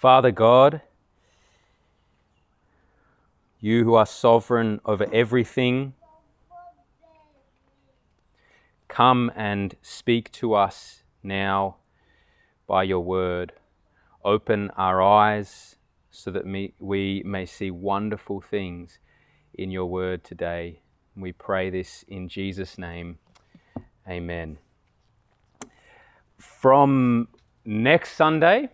Father God, you who are sovereign over everything, come and speak to us now by your word. Open our eyes so that we may see wonderful things in your word today. We pray this in Jesus' name. Amen. From next Sunday,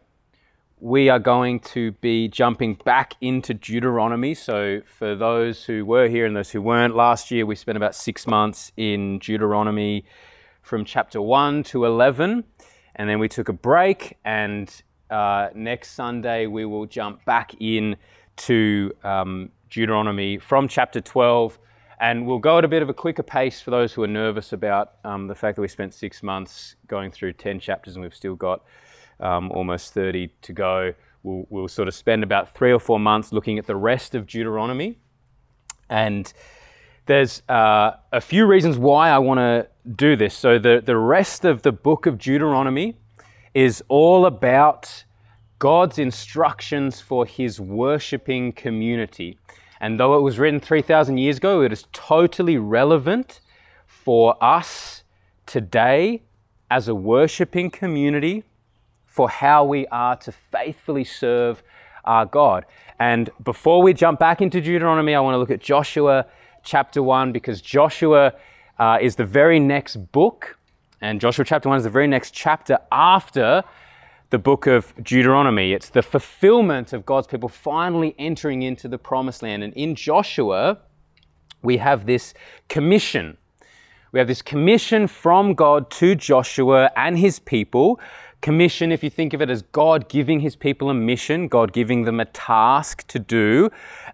we are going to be jumping back into Deuteronomy. So, for those who were here and those who weren't, last year we spent about six months in Deuteronomy from chapter 1 to 11. And then we took a break, and uh, next Sunday we will jump back in to um, Deuteronomy from chapter 12. And we'll go at a bit of a quicker pace for those who are nervous about um, the fact that we spent six months going through 10 chapters and we've still got um, almost 30 to go. We'll, we'll sort of spend about three or four months looking at the rest of Deuteronomy. And there's uh, a few reasons why I want to do this. So, the, the rest of the book of Deuteronomy is all about God's instructions for his worshipping community. And though it was written 3,000 years ago, it is totally relevant for us today as a worshipping community for how we are to faithfully serve our God. And before we jump back into Deuteronomy, I want to look at Joshua chapter 1 because Joshua uh, is the very next book, and Joshua chapter 1 is the very next chapter after the book of Deuteronomy. It's the fulfillment of God's people finally entering into the promised land. And in Joshua, we have this commission. We have this commission from God to Joshua and his people Commission, if you think of it as God giving his people a mission, God giving them a task to do,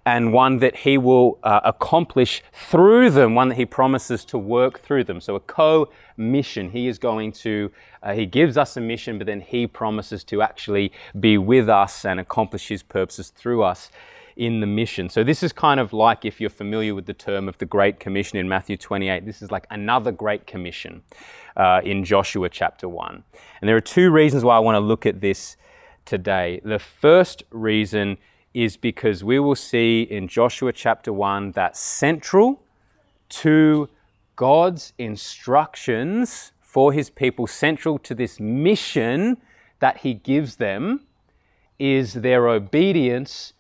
and one that he will uh, accomplish through them, one that he promises to work through them. So a co mission. He is going to, uh, he gives us a mission, but then he promises to actually be with us and accomplish his purposes through us in the mission. So this is kind of like if you're familiar with the term of the Great Commission in Matthew 28, this is like another Great Commission uh, in Joshua chapter 1. And there are two reasons why I want to look at this today. The first reason is because we will see in Joshua chapter 1 that central to God's instructions for his people, central to this mission that he gives them, is their obedience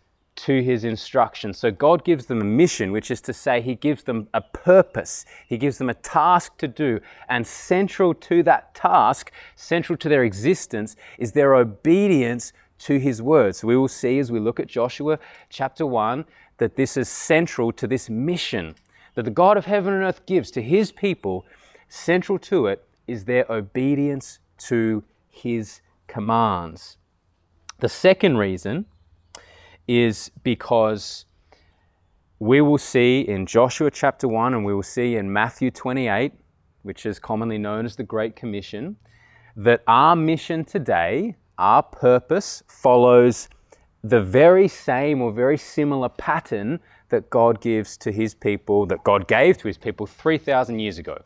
to his instructions. So God gives them a mission, which is to say, he gives them a purpose, he gives them a task to do. And central to that task, central to their existence, is their obedience to his word. So we will see as we look at Joshua chapter 1 that this is central to this mission that the God of heaven and earth gives to his people. Central to it is their obedience to his commands. The second reason is because we will see in Joshua chapter 1 and we will see in Matthew 28, which is commonly known as the Great Commission, that our mission today, our purpose, follows the very same or very similar pattern that God gives to his people, that God gave to his people 3,000 years ago.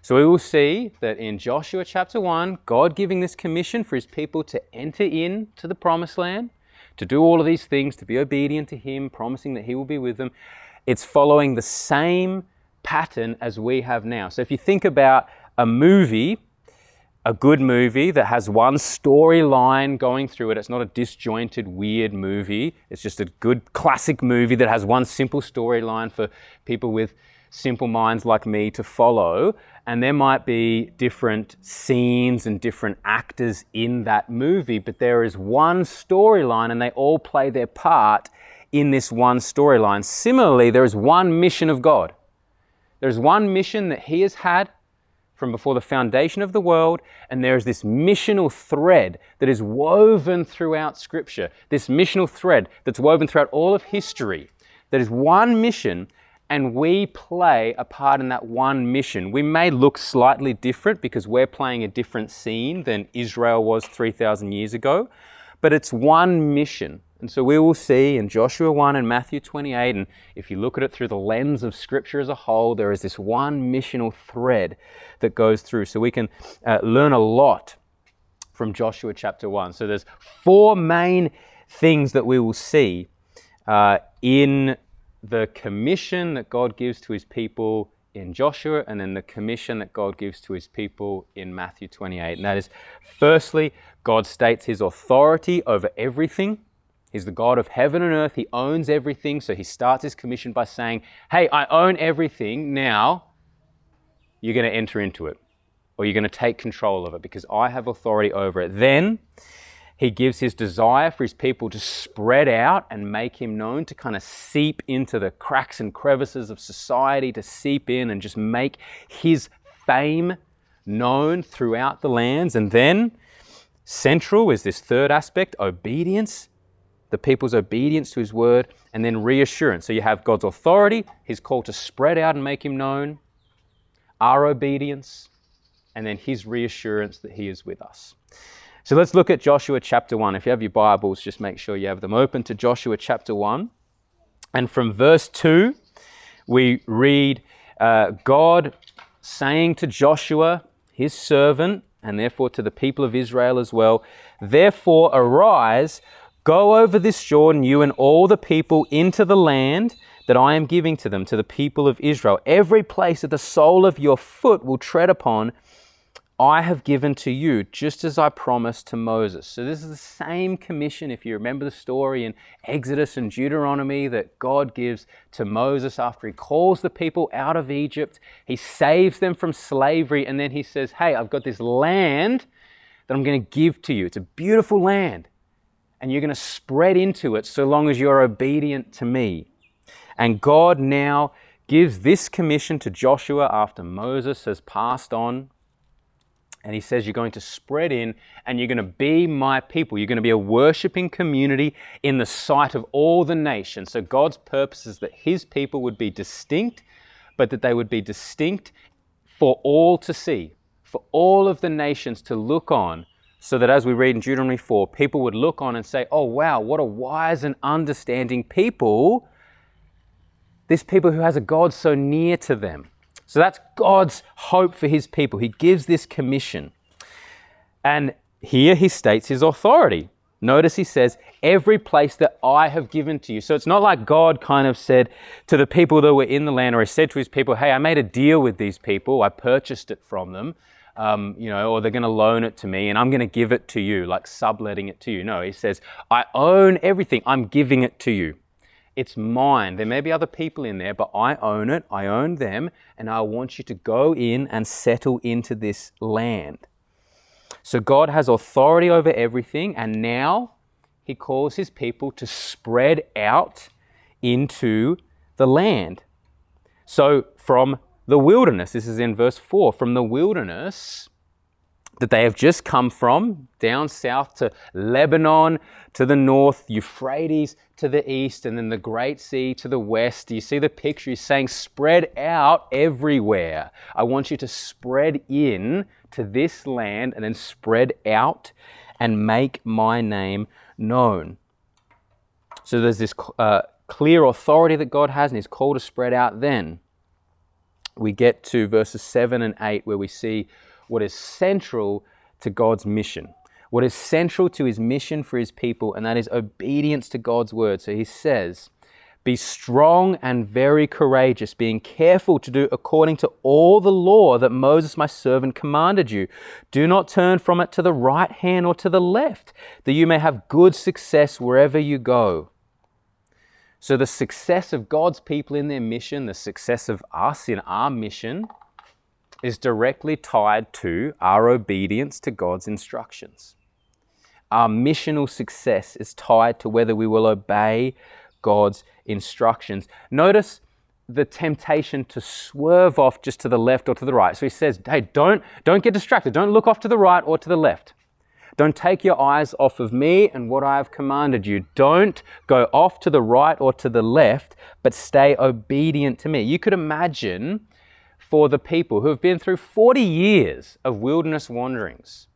So we will see that in Joshua chapter 1, God giving this commission for his people to enter into the promised land to do all of these things, to be obedient to Him, promising that He will be with them. It's following the same pattern as we have now. So if you think about a movie, a good movie that has one storyline going through it. It's not a disjointed, weird movie. It's just a good classic movie that has one simple storyline for people with simple minds like me to follow. And there might be different scenes and different actors in that movie, but there is one storyline and they all play their part in this one storyline. Similarly, there is one mission of God. There's one mission that He has had from before the foundation of the world, and there is this missional thread that is woven throughout Scripture, this missional thread that's woven throughout all of history. That is one mission and we play a part in that one mission. We may look slightly different because we're playing a different scene than Israel was 3,000 years ago, but it's one mission. And so we will see in Joshua 1 and Matthew 28, and if you look at it through the lens of Scripture as a whole, there is this one missional thread that goes through. So we can uh, learn a lot from Joshua chapter 1. So there's four main things that we will see uh, in the commission that God gives to his people in Joshua, and then the commission that God gives to his people in Matthew 28. And that is, firstly, God states his authority over everything. He's the God of heaven and earth. He owns everything. So he starts his commission by saying, Hey, I own everything. Now you're going to enter into it or you're going to take control of it because I have authority over it. Then he gives his desire for his people to spread out and make him known, to kind of seep into the cracks and crevices of society, to seep in and just make his fame known throughout the lands. And then, central is this third aspect obedience, the people's obedience to his word, and then reassurance. So you have God's authority, his call to spread out and make him known, our obedience, and then his reassurance that he is with us. So let's look at Joshua chapter 1. If you have your Bibles, just make sure you have them open to Joshua chapter 1. And from verse 2, we read uh, God saying to Joshua, his servant, and therefore to the people of Israel as well, Therefore arise, go over this Jordan, you and all the people, into the land that I am giving to them, to the people of Israel. Every place that the sole of your foot will tread upon, I have given to you, just as I promised to Moses. So, this is the same commission, if you remember the story in Exodus and Deuteronomy, that God gives to Moses after he calls the people out of Egypt. He saves them from slavery, and then he says, Hey, I've got this land that I'm going to give to you. It's a beautiful land, and you're going to spread into it so long as you're obedient to me. And God now gives this commission to Joshua after Moses has passed on and he says, You're going to spread in and you're going to be my people. You're going to be a worshiping community in the sight of all the nations. So God's purpose is that his people would be distinct, but that they would be distinct for all to see, for all of the nations to look on. So that as we read in Deuteronomy 4, people would look on and say, Oh, wow, what a wise and understanding people. This people who has a God so near to them. So that's God's hope for his people. He gives this commission. And here he states his authority. Notice he says, Every place that I have given to you. So it's not like God kind of said to the people that were in the land, or he said to his people, Hey, I made a deal with these people, I purchased it from them. Um, you know, or they're going to loan it to me and I'm going to give it to you, like subletting it to you. No, he says, I own everything. I'm giving it to you. It's mine. There may be other people in there, but I own it. I own them, and I want you to go in and settle into this land. So God has authority over everything, and now He calls His people to spread out into the land. So from the wilderness, this is in verse 4, from the wilderness, that they have just come from, down south to Lebanon to the north, Euphrates to the east, and then the Great Sea to the west. Do you see the picture? He's saying, spread out everywhere. I want you to spread in to this land and then spread out and make my name known. So there's this uh, clear authority that God has, and He's called to spread out. Then we get to verses 7 and 8, where we see what is central to God's mission, what is central to his mission for his people, and that is obedience to God's word. So he says, Be strong and very courageous, being careful to do according to all the law that Moses my servant commanded you. Do not turn from it to the right hand or to the left, that you may have good success wherever you go. So, the success of God's people in their mission, the success of us in our mission, is directly tied to our obedience to God's instructions. Our missional success is tied to whether we will obey God's instructions. Notice the temptation to swerve off just to the left or to the right. So he says, hey, don't, don't get distracted. Don't look off to the right or to the left. Don't take your eyes off of me and what I have commanded you. Don't go off to the right or to the left, but stay obedient to me. You could imagine for the people who have been through 40 years of wilderness wanderings,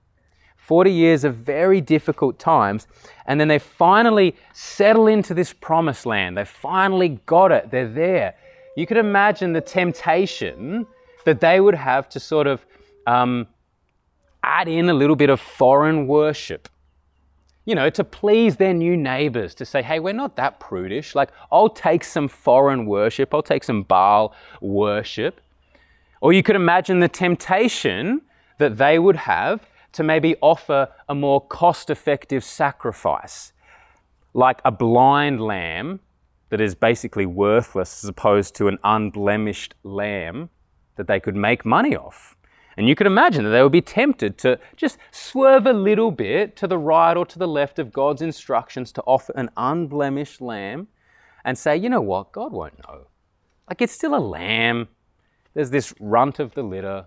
40 years of very difficult times, and then they finally settle into this promised land. They finally got it, they're there. You could imagine the temptation that they would have to sort of um, add in a little bit of foreign worship. You know, to please their new neighbors, to say, hey, we're not that prudish. Like, I'll take some foreign worship, I'll take some Baal worship. Or you could imagine the temptation that they would have to maybe offer a more cost effective sacrifice, like a blind lamb that is basically worthless as opposed to an unblemished lamb that they could make money off. And you could imagine that they would be tempted to just swerve a little bit to the right or to the left of God's instructions to offer an unblemished lamb and say, you know what, God won't know. Like it's still a lamb. There's this runt of the litter.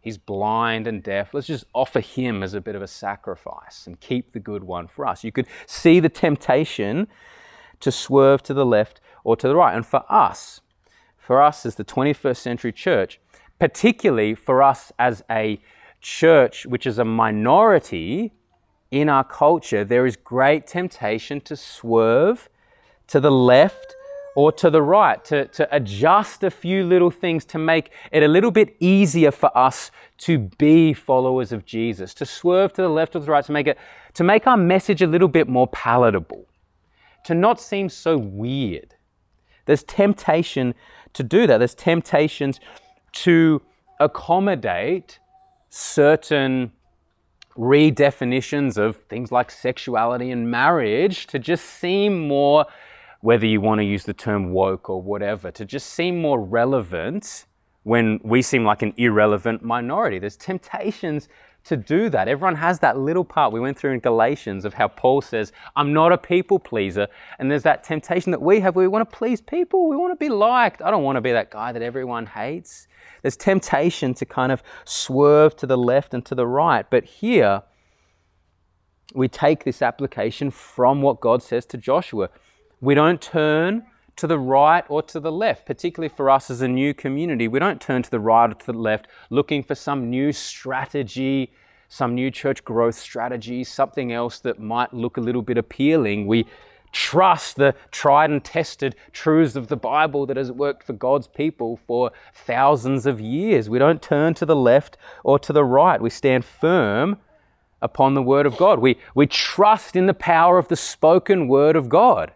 He's blind and deaf. Let's just offer him as a bit of a sacrifice and keep the good one for us. You could see the temptation to swerve to the left or to the right. And for us, for us as the 21st century church, particularly for us as a church which is a minority in our culture, there is great temptation to swerve to the left or to the right, to, to adjust a few little things to make it a little bit easier for us to be followers of Jesus, to swerve to the left or the right, to make it to make our message a little bit more palatable, to not seem so weird. There's temptation to do that. There's temptations to accommodate certain redefinitions of things like sexuality and marriage to just seem more, whether you want to use the term woke or whatever, to just seem more relevant when we seem like an irrelevant minority. There's temptations to do that. Everyone has that little part we went through in Galatians of how Paul says, I'm not a people pleaser. And there's that temptation that we have we want to please people, we want to be liked. I don't want to be that guy that everyone hates. There's temptation to kind of swerve to the left and to the right. But here, we take this application from what God says to Joshua. We don't turn to the right or to the left, particularly for us as a new community. We don't turn to the right or to the left looking for some new strategy, some new church growth strategy, something else that might look a little bit appealing. We trust the tried and tested truths of the Bible that has worked for God's people for thousands of years. We don't turn to the left or to the right. We stand firm upon the Word of God. We, we trust in the power of the spoken Word of God.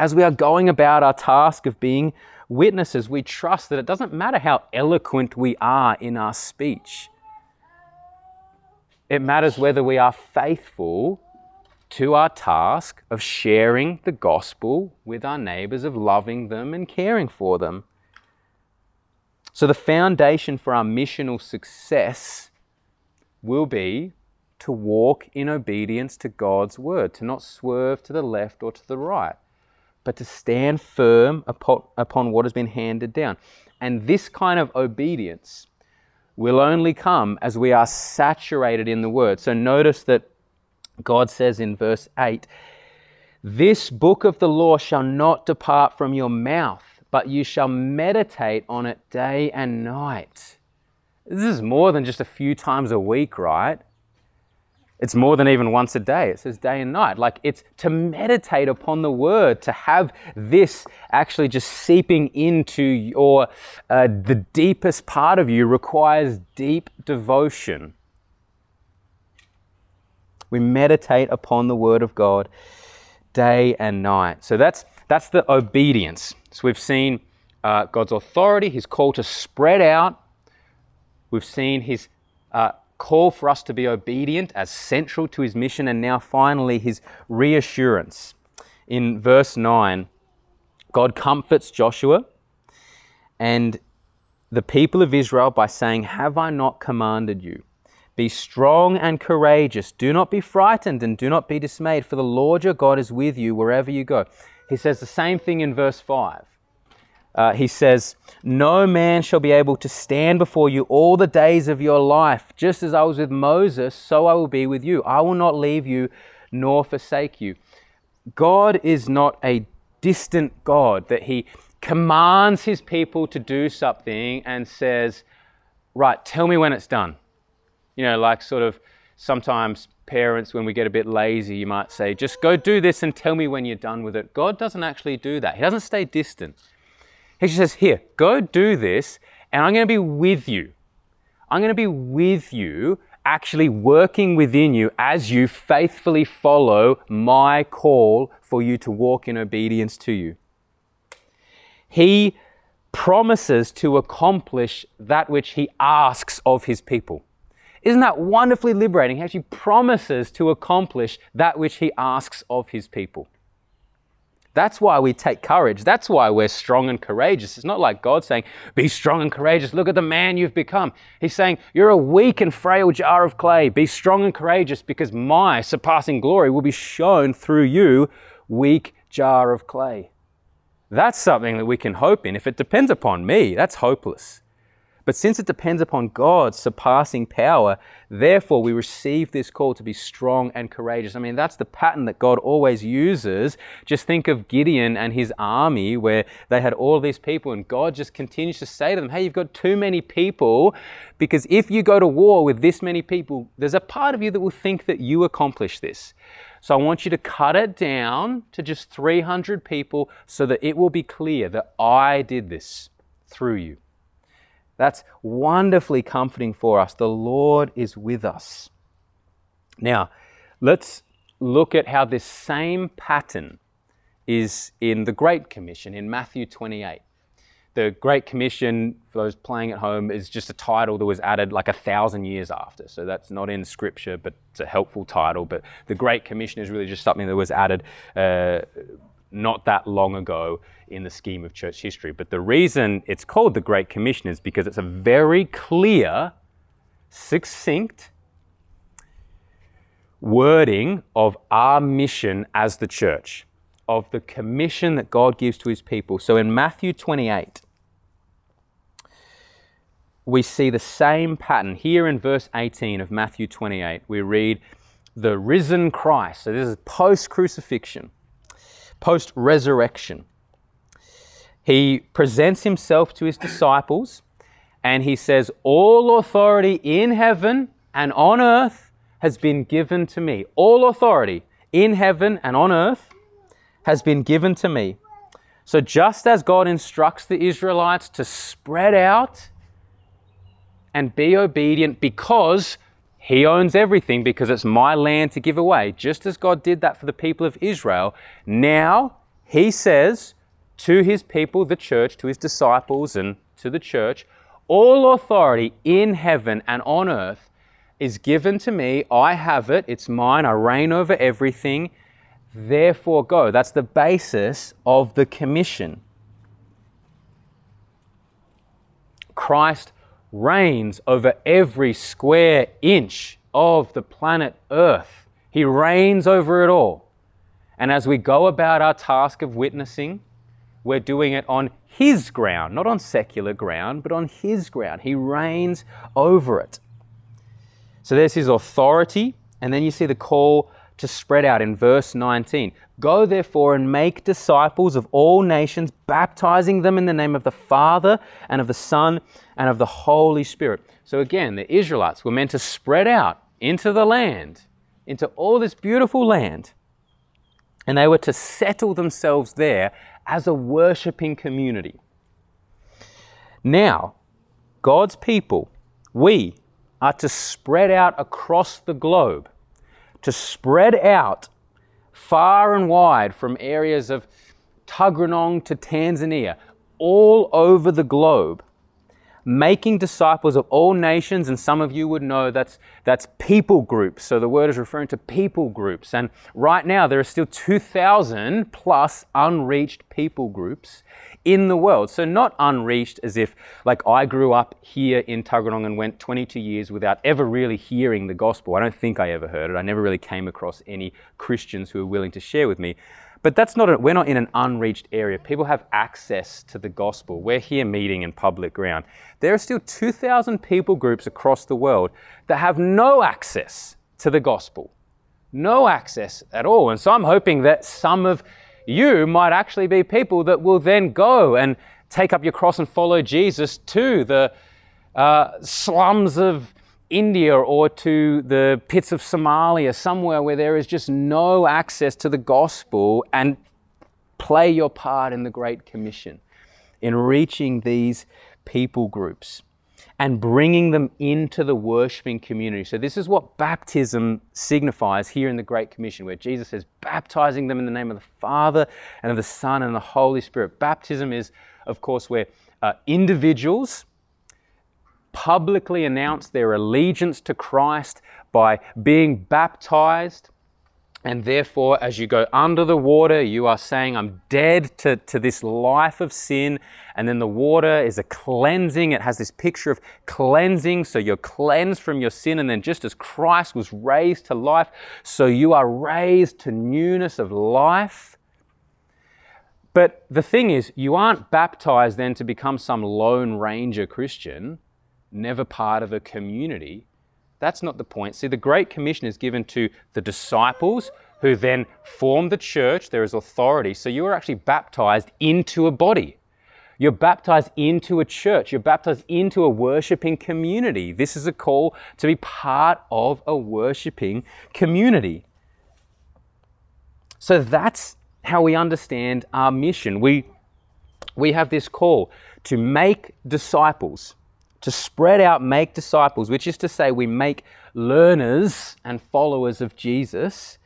As we are going about our task of being witnesses, we trust that it doesn't matter how eloquent we are in our speech. It matters whether we are faithful to our task of sharing the gospel with our neighbors, of loving them and caring for them. So, the foundation for our missional success will be to walk in obedience to God's word, to not swerve to the left or to the right but to stand firm upon, upon what has been handed down. And this kind of obedience will only come as we are saturated in the word. So notice that God says in verse 8, This book of the law shall not depart from your mouth, but you shall meditate on it day and night. This is more than just a few times a week, right? It's more than even once a day. It says day and night. Like it's to meditate upon the word, to have this actually just seeping into your, uh, the deepest part of you requires deep devotion. We meditate upon the word of God day and night. So that's, that's the obedience. So we've seen uh, God's authority, his call to spread out. We've seen his uh, call for us to be obedient as central to his mission, and now finally his reassurance. In verse 9, God comforts Joshua and the people of Israel by saying, Have I not commanded you? Be strong and courageous. Do not be frightened and do not be dismayed, for the Lord your God is with you wherever you go. He says the same thing in verse 5 uh, he says, No man shall be able to stand before you all the days of your life. Just as I was with Moses, so I will be with you. I will not leave you nor forsake you. God is not a distant God that he commands his people to do something and says, Right, tell me when it's done. You know, like sort of sometimes parents, when we get a bit lazy, you might say, Just go do this and tell me when you're done with it. God doesn't actually do that, He doesn't stay distant. He says, Here, go do this, and I'm going to be with you. I'm going to be with you actually working within you as you faithfully follow my call for you to walk in obedience to you. He promises to accomplish that which he asks of his people. Isn't that wonderfully liberating? He actually promises to accomplish that which he asks of his people. That's why we take courage. That's why we're strong and courageous. It's not like God saying, Be strong and courageous. Look at the man you've become. He's saying, You're a weak and frail jar of clay. Be strong and courageous because my surpassing glory will be shown through you, weak jar of clay. That's something that we can hope in. If it depends upon me, that's hopeless. But since it depends upon God's surpassing power, therefore we receive this call to be strong and courageous. I mean, that's the pattern that God always uses. Just think of Gideon and his army, where they had all these people, and God just continues to say to them, Hey, you've got too many people, because if you go to war with this many people, there's a part of you that will think that you accomplished this. So I want you to cut it down to just 300 people so that it will be clear that I did this through you. That's wonderfully comforting for us. The Lord is with us. Now, let's look at how this same pattern is in the Great Commission in Matthew 28. The Great Commission, for those playing at home, is just a title that was added like a thousand years after. So that's not in Scripture, but it's a helpful title. But the Great Commission is really just something that was added uh, not that long ago in the scheme of church history. But the reason it's called the Great Commission is because it's a very clear, succinct wording of our mission as the church, of the commission that God gives to his people. So in Matthew 28, we see the same pattern. Here in verse 18 of Matthew 28, we read, The risen Christ. So this is post crucifixion post resurrection. He presents himself to his disciples and he says, All authority in heaven and on earth has been given to me. All authority in heaven and on earth has been given to me. So, just as God instructs the Israelites to spread out and be obedient because he owns everything because it's my land to give away. Just as God did that for the people of Israel, now He says to His people, the church, to His disciples, and to the church, all authority in heaven and on earth is given to me. I have it, it's mine, I reign over everything. Therefore, go. That's the basis of the commission. Christ reigns over every square inch of the planet Earth. He reigns over it all. And as we go about our task of witnessing, we're doing it on His ground, not on secular ground, but on His ground. He reigns over it. So there's His authority, and then you see the call to spread out in verse 19. Go therefore and make disciples of all nations, baptizing them in the name of the Father and of the Son and of the Holy Spirit. So again, the Israelites were meant to spread out into the land, into all this beautiful land, and they were to settle themselves there as a worshiping community. Now, God's people, we are to spread out across the globe to spread out far and wide from areas of Tuggeranong to Tanzania, all over the globe, making disciples of all nations, and some of you would know that's, that's people groups. So the word is referring to people groups. And right now, there are still 2,000 plus unreached people groups in the world. So not unreached as if, like, I grew up here in Tuggeranong and went 22 years without ever really hearing the gospel. I don't think I ever heard it. I never really came across any Christians who were willing to share with me. But that's not, a, we're not in an unreached area. People have access to the gospel. We're here meeting in public ground. There are still 2,000 people groups across the world that have no access to the gospel. No access at all. And so I'm hoping that some of you might actually be people that will then go and take up your cross and follow Jesus to the uh, slums of India or to the pits of Somalia, somewhere where there is just no access to the gospel, and play your part in the Great Commission in reaching these people groups. And bringing them into the worshiping community. So, this is what baptism signifies here in the Great Commission, where Jesus says, baptizing them in the name of the Father and of the Son and the Holy Spirit. Baptism is, of course, where uh, individuals publicly announce their allegiance to Christ by being baptized and therefore, as you go under the water, you are saying, I'm dead to, to this life of sin. And then the water is a cleansing. It has this picture of cleansing. So you're cleansed from your sin. And then, just as Christ was raised to life, so you are raised to newness of life. But the thing is, you aren't baptized then to become some Lone Ranger Christian, never part of a community. That's not the point. See, the Great Commission is given to the disciples who then form the church. There is authority. So you are actually baptized into a body. You're baptized into a church. You're baptized into a worshiping community. This is a call to be part of a worshiping community. So that's how we understand our mission. We, we have this call to make disciples to spread out, make disciples, which is to say, we make learners and followers of Jesus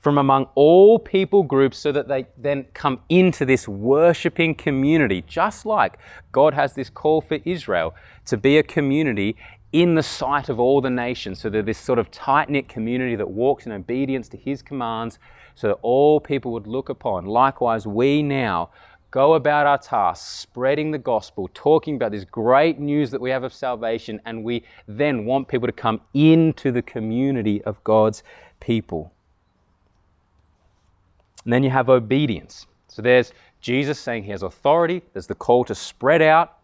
from among all people groups so that they then come into this worshiping community, just like God has this call for Israel to be a community in the sight of all the nations. So they're this sort of tight knit community that walks in obedience to his commands so that all people would look upon. Likewise, we now go about our tasks, spreading the gospel, talking about this great news that we have of salvation, and we then want people to come into the community of God's people. And then you have obedience. So there's Jesus saying he has authority, there's the call to spread out,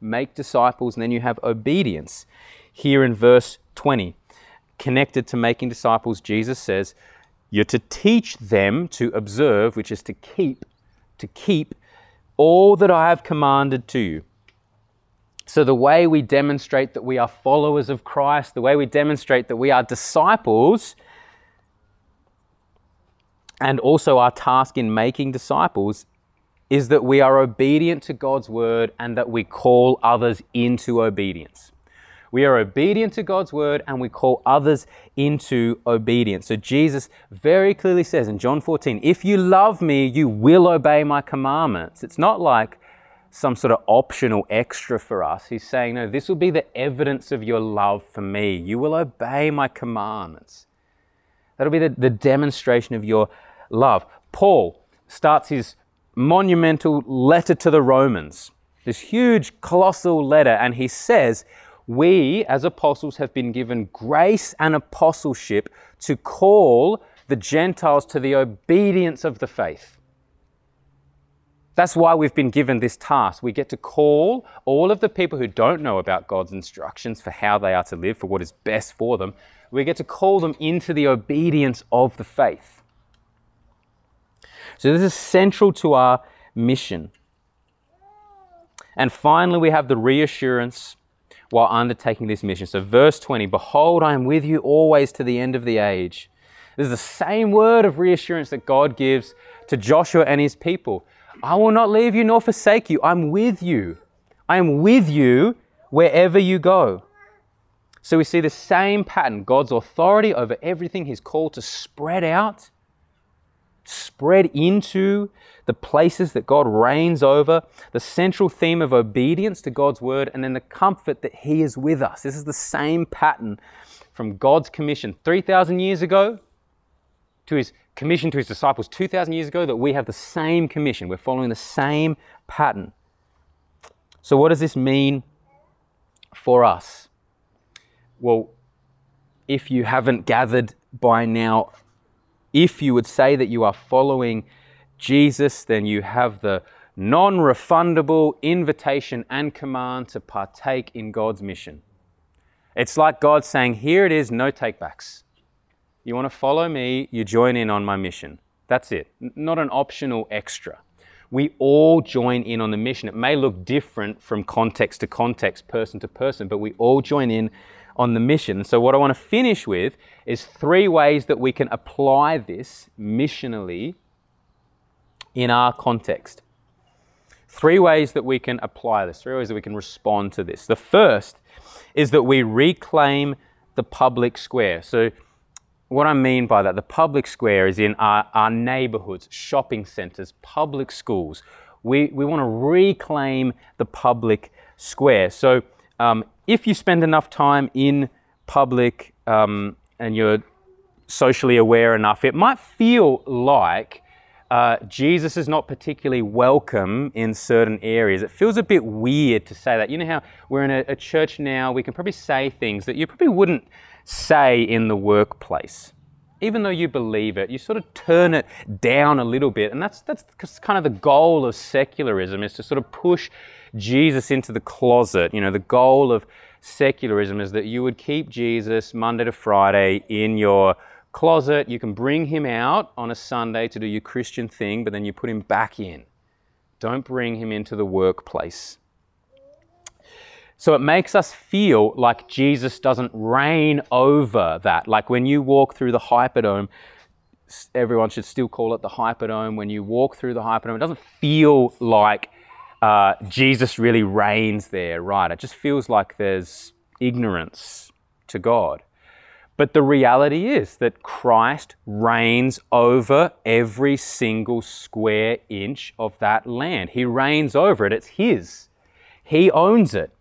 make disciples, and then you have obedience. Here in verse 20, connected to making disciples, Jesus says, You're to teach them to observe, which is to keep to keep all that I have commanded to you. So, the way we demonstrate that we are followers of Christ, the way we demonstrate that we are disciples, and also our task in making disciples is that we are obedient to God's word and that we call others into obedience. We are obedient to God's word and we call others into obedience. So Jesus very clearly says in John 14, if you love me, you will obey my commandments. It's not like some sort of optional extra for us. He's saying, no, this will be the evidence of your love for me. You will obey my commandments. That'll be the, the demonstration of your love. Paul starts his monumental letter to the Romans, this huge, colossal letter, and he says, we as apostles have been given grace and apostleship to call the Gentiles to the obedience of the faith. That's why we've been given this task. We get to call all of the people who don't know about God's instructions for how they are to live, for what is best for them, we get to call them into the obedience of the faith. So, this is central to our mission. And finally, we have the reassurance while undertaking this mission. So, verse 20 Behold, I am with you always to the end of the age. This is the same word of reassurance that God gives to Joshua and his people. I will not leave you nor forsake you. I'm with you. I am with you wherever you go. So we see the same pattern God's authority over everything, His call to spread out, spread into the places that God reigns over, the central theme of obedience to God's word, and then the comfort that He is with us. This is the same pattern from God's commission 3,000 years ago to His commission to His disciples 2,000 years ago that we have the same commission. We're following the same pattern. So, what does this mean for us? Well, if you haven't gathered by now, if you would say that you are following Jesus, then you have the non refundable invitation and command to partake in God's mission. It's like God saying, Here it is, no takebacks. You want to follow me, you join in on my mission. That's it, not an optional extra. We all join in on the mission. It may look different from context to context, person to person, but we all join in on the mission. So, what I want to finish with is three ways that we can apply this missionally in our context. three ways that we can apply this, three ways that we can respond to this. The first is that we reclaim the public square. So, what I mean by that, the public square is in our, our neighborhoods, shopping centers, public schools. We, we want to reclaim the public square. So, um, if you spend enough time in public um, and you're socially aware enough, it might feel like uh, Jesus is not particularly welcome in certain areas. It feels a bit weird to say that. You know how we're in a, a church now, we can probably say things that you probably wouldn't say in the workplace. Even though you believe it, you sort of turn it down a little bit. And that's, that's kind of the goal of secularism is to sort of push Jesus into the closet. You know, the goal of secularism is that you would keep Jesus Monday to Friday in your closet. You can bring him out on a Sunday to do your Christian thing, but then you put him back in. Don't bring him into the workplace. So it makes us feel like Jesus doesn't reign over that. Like when you walk through the Hyperdome, everyone should still call it the Hyperdome. When you walk through the Hyperdome, it doesn't feel like uh, Jesus really reigns there, right? It just feels like there's ignorance to God. But the reality is that Christ reigns over every single square inch of that land. He reigns over it, it's His. He owns it.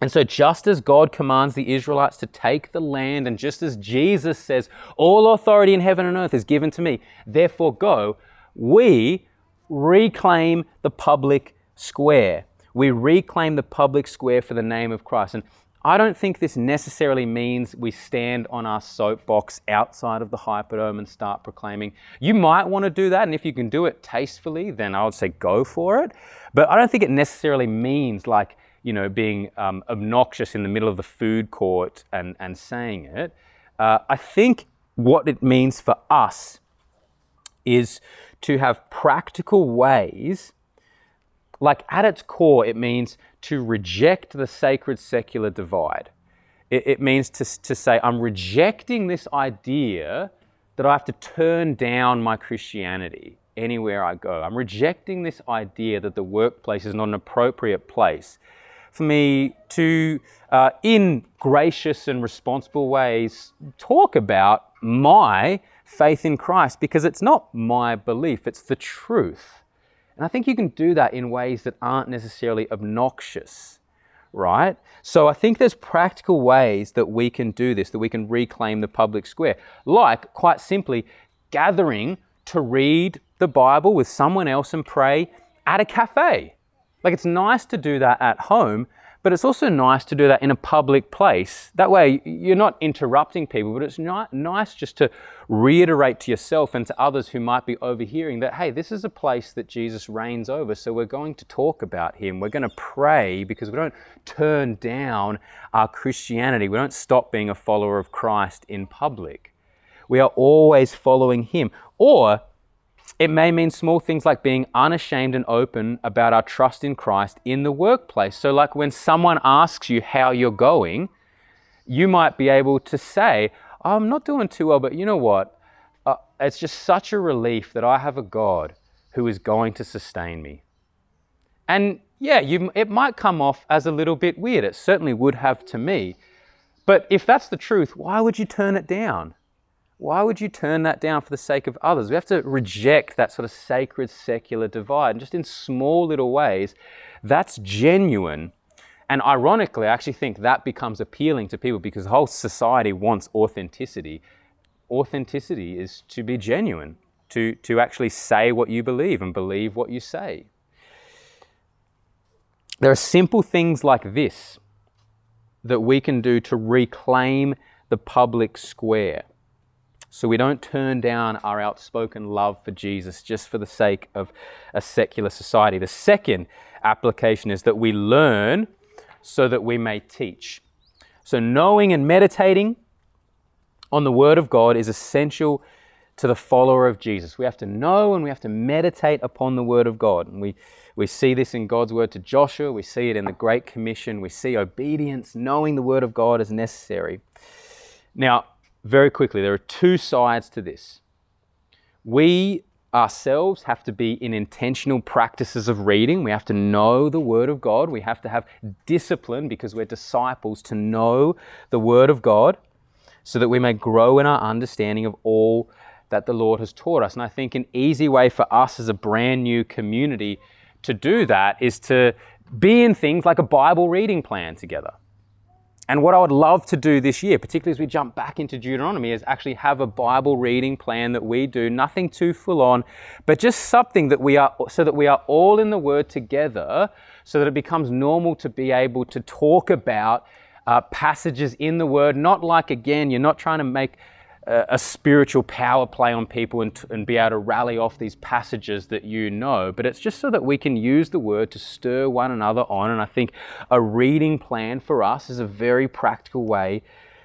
And so, just as God commands the Israelites to take the land, and just as Jesus says, All authority in heaven and earth is given to me, therefore go, we reclaim the public square. We reclaim the public square for the name of Christ. And I don't think this necessarily means we stand on our soapbox outside of the Hyperdome and start proclaiming. You might want to do that, and if you can do it tastefully, then I would say go for it. But I don't think it necessarily means like, you know, being um, obnoxious in the middle of the food court and, and saying it. Uh, I think what it means for us is to have practical ways, like at its core, it means to reject the sacred secular divide. It, it means to, to say, I'm rejecting this idea that I have to turn down my Christianity anywhere I go. I'm rejecting this idea that the workplace is not an appropriate place for me to, uh, in gracious and responsible ways, talk about my faith in Christ because it's not my belief, it's the truth. And I think you can do that in ways that aren't necessarily obnoxious, right? So I think there's practical ways that we can do this, that we can reclaim the public square. Like, quite simply, gathering to read the Bible with someone else and pray at a cafe. Like, it's nice to do that at home, but it's also nice to do that in a public place. That way, you're not interrupting people, but it's not nice just to reiterate to yourself and to others who might be overhearing that, hey, this is a place that Jesus reigns over, so we're going to talk about him. We're going to pray because we don't turn down our Christianity. We don't stop being a follower of Christ in public. We are always following him. Or it may mean small things like being unashamed and open about our trust in Christ in the workplace. So, like when someone asks you how you're going, you might be able to say, oh, I'm not doing too well, but you know what? Uh, it's just such a relief that I have a God who is going to sustain me. And yeah, you, it might come off as a little bit weird. It certainly would have to me. But if that's the truth, why would you turn it down? Why would you turn that down for the sake of others? We have to reject that sort of sacred secular divide. And just in small little ways, that's genuine. And ironically, I actually think that becomes appealing to people because the whole society wants authenticity. Authenticity is to be genuine, to, to actually say what you believe and believe what you say. There are simple things like this that we can do to reclaim the public square so we don't turn down our outspoken love for Jesus just for the sake of a secular society. The second application is that we learn so that we may teach. So knowing and meditating on the Word of God is essential to the follower of Jesus. We have to know and we have to meditate upon the Word of God. And we, we see this in God's Word to Joshua, we see it in the Great Commission, we see obedience, knowing the Word of God is necessary. Now, very quickly, there are two sides to this. We ourselves have to be in intentional practices of reading. We have to know the Word of God. We have to have discipline because we're disciples to know the Word of God so that we may grow in our understanding of all that the Lord has taught us. And I think an easy way for us as a brand new community to do that is to be in things like a Bible reading plan together. And what I would love to do this year, particularly as we jump back into Deuteronomy, is actually have a Bible reading plan that we do, nothing too full on, but just something that we are, so that we are all in the Word together, so that it becomes normal to be able to talk about uh, passages in the Word, not like, again, you're not trying to make a, spiritual power play on people and, and be able to rally off these passages that you know, but it's just so that we can use the word to stir one another on. And I think a reading plan for us is a very practical way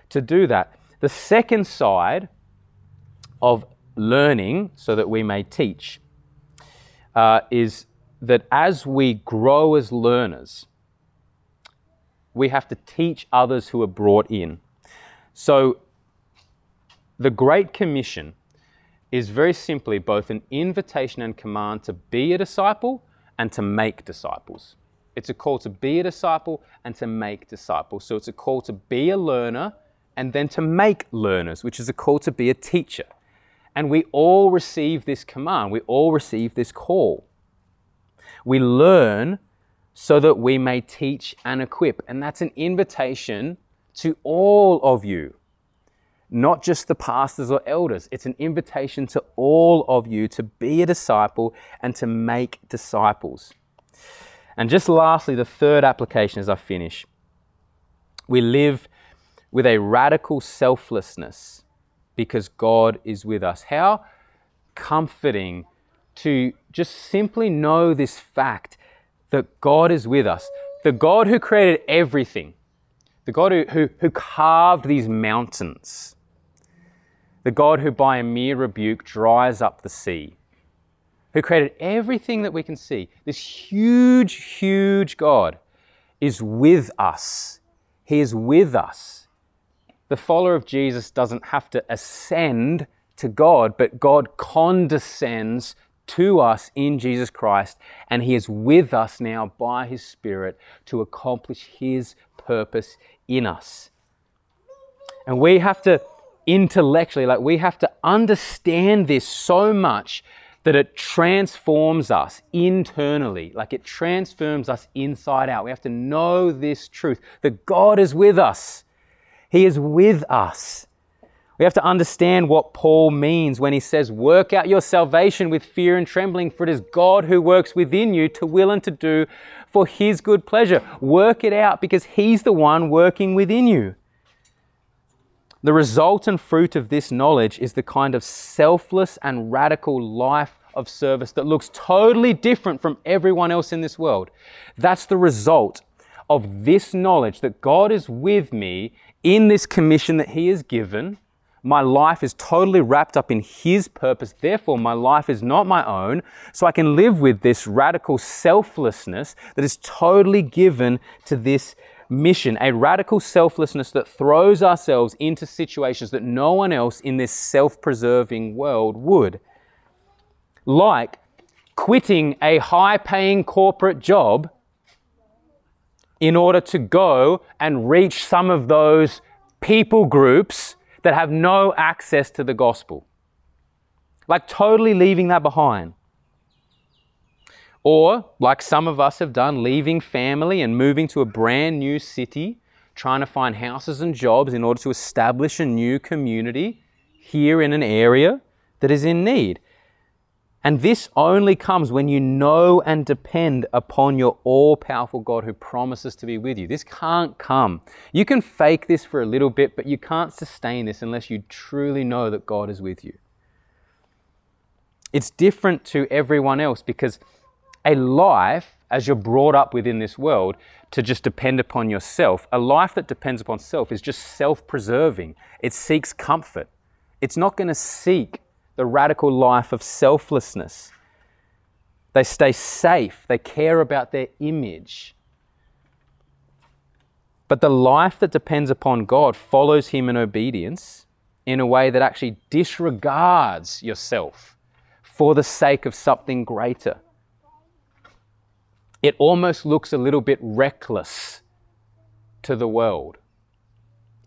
to do that. The second side of learning so that we may teach uh, is that as we grow as learners, we have to teach others who are brought in. So the Great Commission is very simply both an invitation and command to be a disciple and to make disciples. It's a call to be a disciple and to make disciples. So it's a call to be a learner and then to make learners, which is a call to be a teacher. And we all receive this command, we all receive this call. We learn so that we may teach and equip. And that's an invitation to all of you not just the pastors or elders. It's an invitation to all of you to be a disciple and to make disciples. And just lastly, the third application as I finish we live with a radical selflessness because God is with us. How comforting to just simply know this fact that God is with us. The God who created everything, the God who, who, who carved these mountains, the God who by a mere rebuke dries up the sea, who created everything that we can see, this huge, huge God is with us. He is with us. The follower of Jesus doesn't have to ascend to God, but God condescends to us in Jesus Christ, and He is with us now by His Spirit to accomplish His purpose in us. And we have to intellectually. Like we have to understand this so much that it transforms us internally. Like it transforms us inside out. We have to know this truth that God is with us. He is with us. We have to understand what Paul means when he says, Work out your salvation with fear and trembling, for it is God who works within you to will and to do for his good pleasure. Work it out because he's the one working within you. The resultant fruit of this knowledge is the kind of selfless and radical life of service that looks totally different from everyone else in this world. That's the result of this knowledge that God is with me in this commission that He has given. My life is totally wrapped up in His purpose. Therefore, my life is not my own. So I can live with this radical selflessness that is totally given to this mission, a radical selflessness that throws ourselves into situations that no one else in this self preserving world would. Like quitting a high paying corporate job in order to go and reach some of those people groups that have no access to the gospel. Like totally leaving that behind. Or, like some of us have done, leaving family and moving to a brand new city, trying to find houses and jobs in order to establish a new community here in an area that is in need. And this only comes when you know and depend upon your all powerful God who promises to be with you. This can't come. You can fake this for a little bit, but you can't sustain this unless you truly know that God is with you. It's different to everyone else because a life, as you're brought up within this world, to just depend upon yourself, a life that depends upon self is just self preserving. It seeks comfort. It's not going to seek the radical life of selflessness. They stay safe, they care about their image. But the life that depends upon God follows Him in obedience in a way that actually disregards yourself for the sake of something greater. It almost looks a little bit reckless to the world.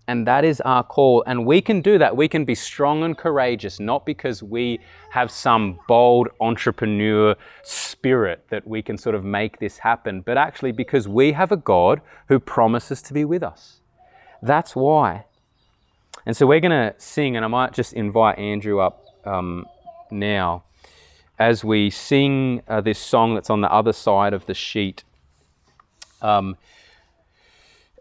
And that is our call. And we can do that. We can be strong and courageous, not because we have some bold entrepreneur spirit that we can sort of make this happen, but actually because we have a God who promises to be with us. That's why. And so we're going to sing, and I might just invite Andrew up um, now as we sing uh, this song that's on the other side of the sheet. Um,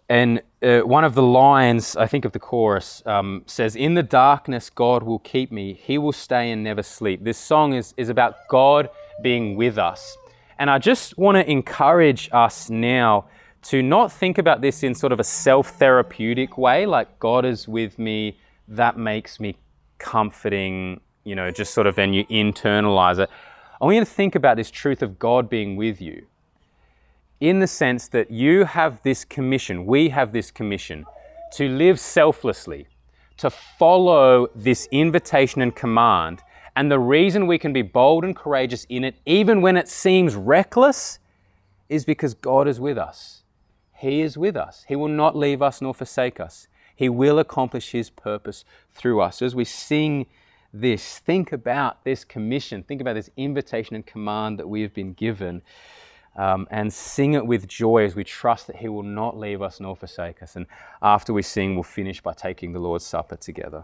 and uh, one of the lines, I think of the chorus, um, says, In the darkness, God will keep me. He will stay and never sleep. This song is, is about God being with us. And I just want to encourage us now to not think about this in sort of a self therapeutic way, like God is with me, that makes me comforting, you know, just sort of, and you internalize it. I want you to think about this truth of God being with you in the sense that you have this commission, we have this commission to live selflessly, to follow this invitation and command. And the reason we can be bold and courageous in it, even when it seems reckless, is because God is with us. He is with us. He will not leave us nor forsake us. He will accomplish His purpose through us. As we sing this, think about this commission, think about this invitation and command that we have been given um, and sing it with joy as we trust that He will not leave us nor forsake us. And after we sing, we'll finish by taking the Lord's Supper together.